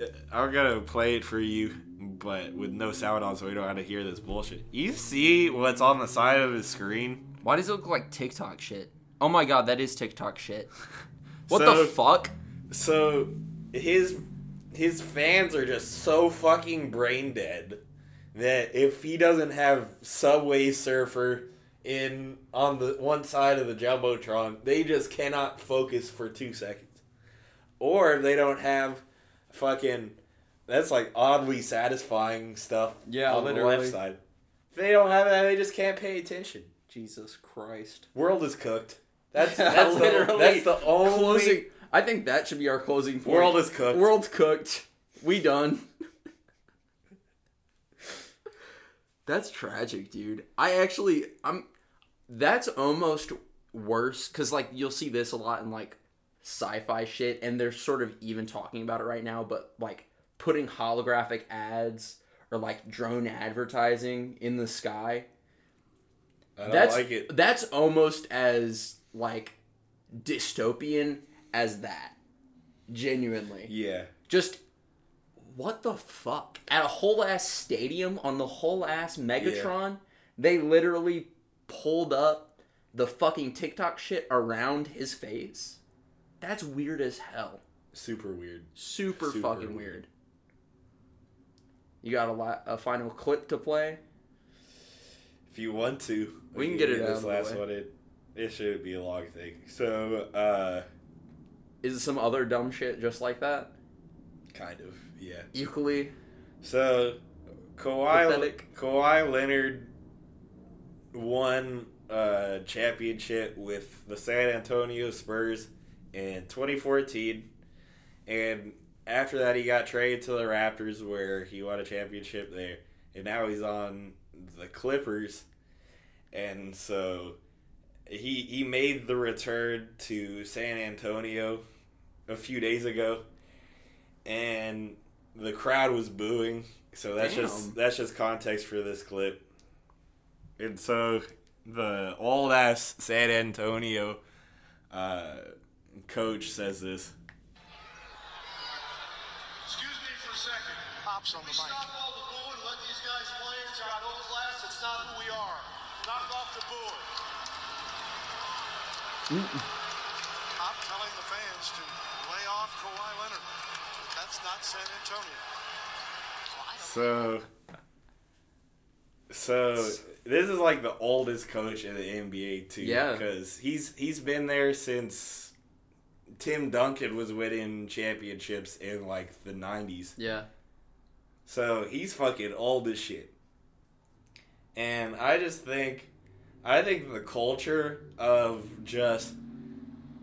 Uh, I'm gonna play it for you, but with no sound on, so we don't have to hear this bullshit. You see what's on the side of his screen? Why does it look like TikTok shit? Oh my god, that is TikTok shit. What So- the fuck? So his his fans are just so fucking brain dead that if he doesn't have Subway Surfer in on the one side of the jumbotron, they just cannot focus for two seconds. Or if they don't have fucking that's like oddly satisfying stuff Yeah, on the literally. left side. If they don't have that, they just can't pay attention. Jesus Christ. World is cooked. That's that's the, literally. that's the only Closing. I think that should be our closing point. world is cooked. World's cooked. We done. That's tragic, dude. I actually, I'm. That's almost worse because, like, you'll see this a lot in like sci-fi shit, and they're sort of even talking about it right now. But like putting holographic ads or like drone advertising in the sky. I don't That's like it. that's almost as like dystopian as that. Genuinely Yeah. just what the fuck at a whole ass stadium on the whole ass Megatron, they literally pulled up the fucking TikTok shit around his face. That's weird as hell. Super weird. Super, Super fucking weird. weird. You got a, la- a final clip to play? If you want to, We can get it do out this last one. It, it should be a long thing. So, uh, Is it some other dumb shit just like that? kind of, yeah. Equally So, Kawhi, Pathetic. Kawhi Leonard won a championship with the San Antonio Spurs in 2014, and after that, he got traded to the Raptors, where he won a championship there, and now he's on the Clippers, and so he he made the return to San Antonio a few days ago, and the crowd was booing. So that's Damn. just that's just context for this clip. And so the old ass San Antonio uh, coach says this. Excuse me for a second. Pops on the mic. stop all the booing, let these guys play. It's got no class. It's not who we are. Knock off the booing. I'm telling the fans to lay off Kawhi Leonard. That's not San Antonio. So, so this is like the oldest coach in the NBA too. Yeah. because he's he's been there since Tim Duncan was winning championships in like the nineties. Yeah. So he's fucking old as shit. And I just think, I think the culture of just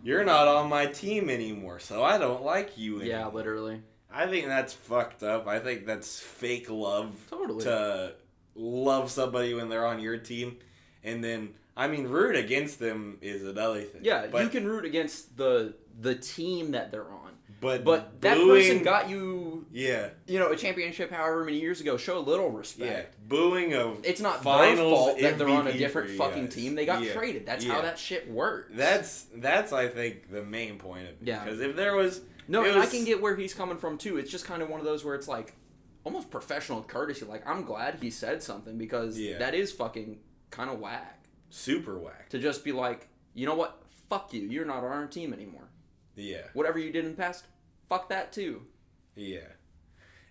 you're not on my team anymore, so I don't like you anymore. Yeah, literally. I think that's fucked up. I think that's fake love. Totally. To love somebody when they're on your team, and then I mean, root against them is another thing. Yeah, but, you can root against the the team that they're on. But But that booing- person got you, yeah, you know, a championship however many years ago. Show a little yeah, respect. booing of It's not their fault that they're on a different fucking team. They got Yeah, traded. That's yeah. how that shit works. That's that's I think the main point of it. Yeah. Because if there was no, and I can get where he's coming from too. It's just kind of one of those where it's like almost professional courtesy. Like I'm glad he said something because Yeah. that is fucking kind of whack super whack. to just be like, you know what? Fuck you. You're not on our team anymore. Yeah, Whatever you did in the past, fuck that too. yeah,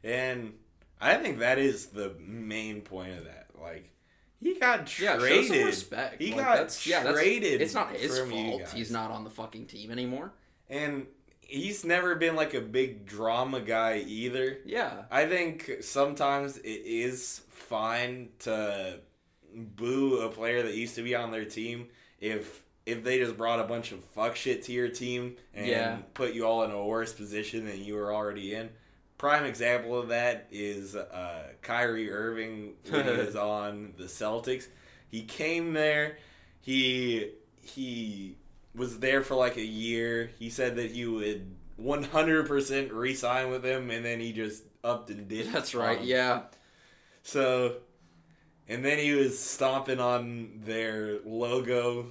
and I think that is the main point of that. Like he got Yeah, traded. show some respect. He Like, got that's, yeah, that's- traded. It's not his fault. He's not on the fucking team anymore. and he's never been like a big drama guy either. Yeah. I think sometimes it is fine to boo a player that used to be on their team if if they just brought a bunch of fuck shit to your team and Yeah. put you all in a worse position than you were already in. Prime example of that is uh, Kyrie Irving when he was on the Celtics. He came there. He he was there for like a year. He said that he would 100% re-sign with him, and then he just upped and did. That's right. Yeah. So, and then he was stomping on their logo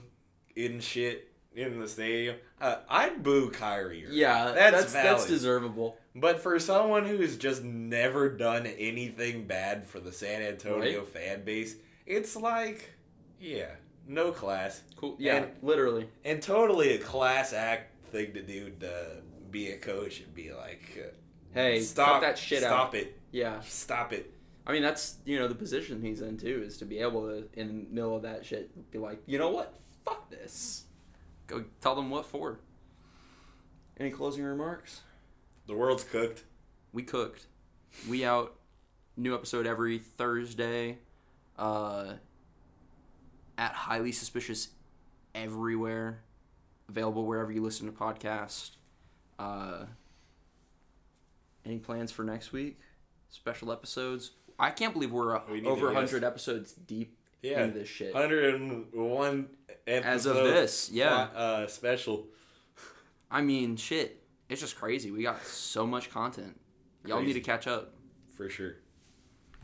in shit in the stadium. Uh, I'd boo Kyrie. Irving. Yeah. that's That's that's, deservable. But for someone who's just never done anything bad for the San Antonio Right. fan base, it's like, yeah, no class. Cool. Yeah. And- literally. And totally a class act thing to do to be a coach and be like, uh, Hey, stop that shit stop out. Stop it, Yeah. stop it. I mean, that's you know the position he's in too is to be able to in the middle of that shit be like, you know what? Fuck this. Go tell them what for. Any closing remarks? The world's cooked. We cooked. We out. New episode every Thursday. Uh, at highly suspicious everywhere. Available wherever you listen to podcasts. Uh, any plans for next week? Special episodes? I can't believe we're We over to guess. 100 episodes deep Yeah, this shit. 101 As of this, yeah. uh, special. I mean, shit. It's just crazy. We got so much content. Y'all need to catch up. For sure.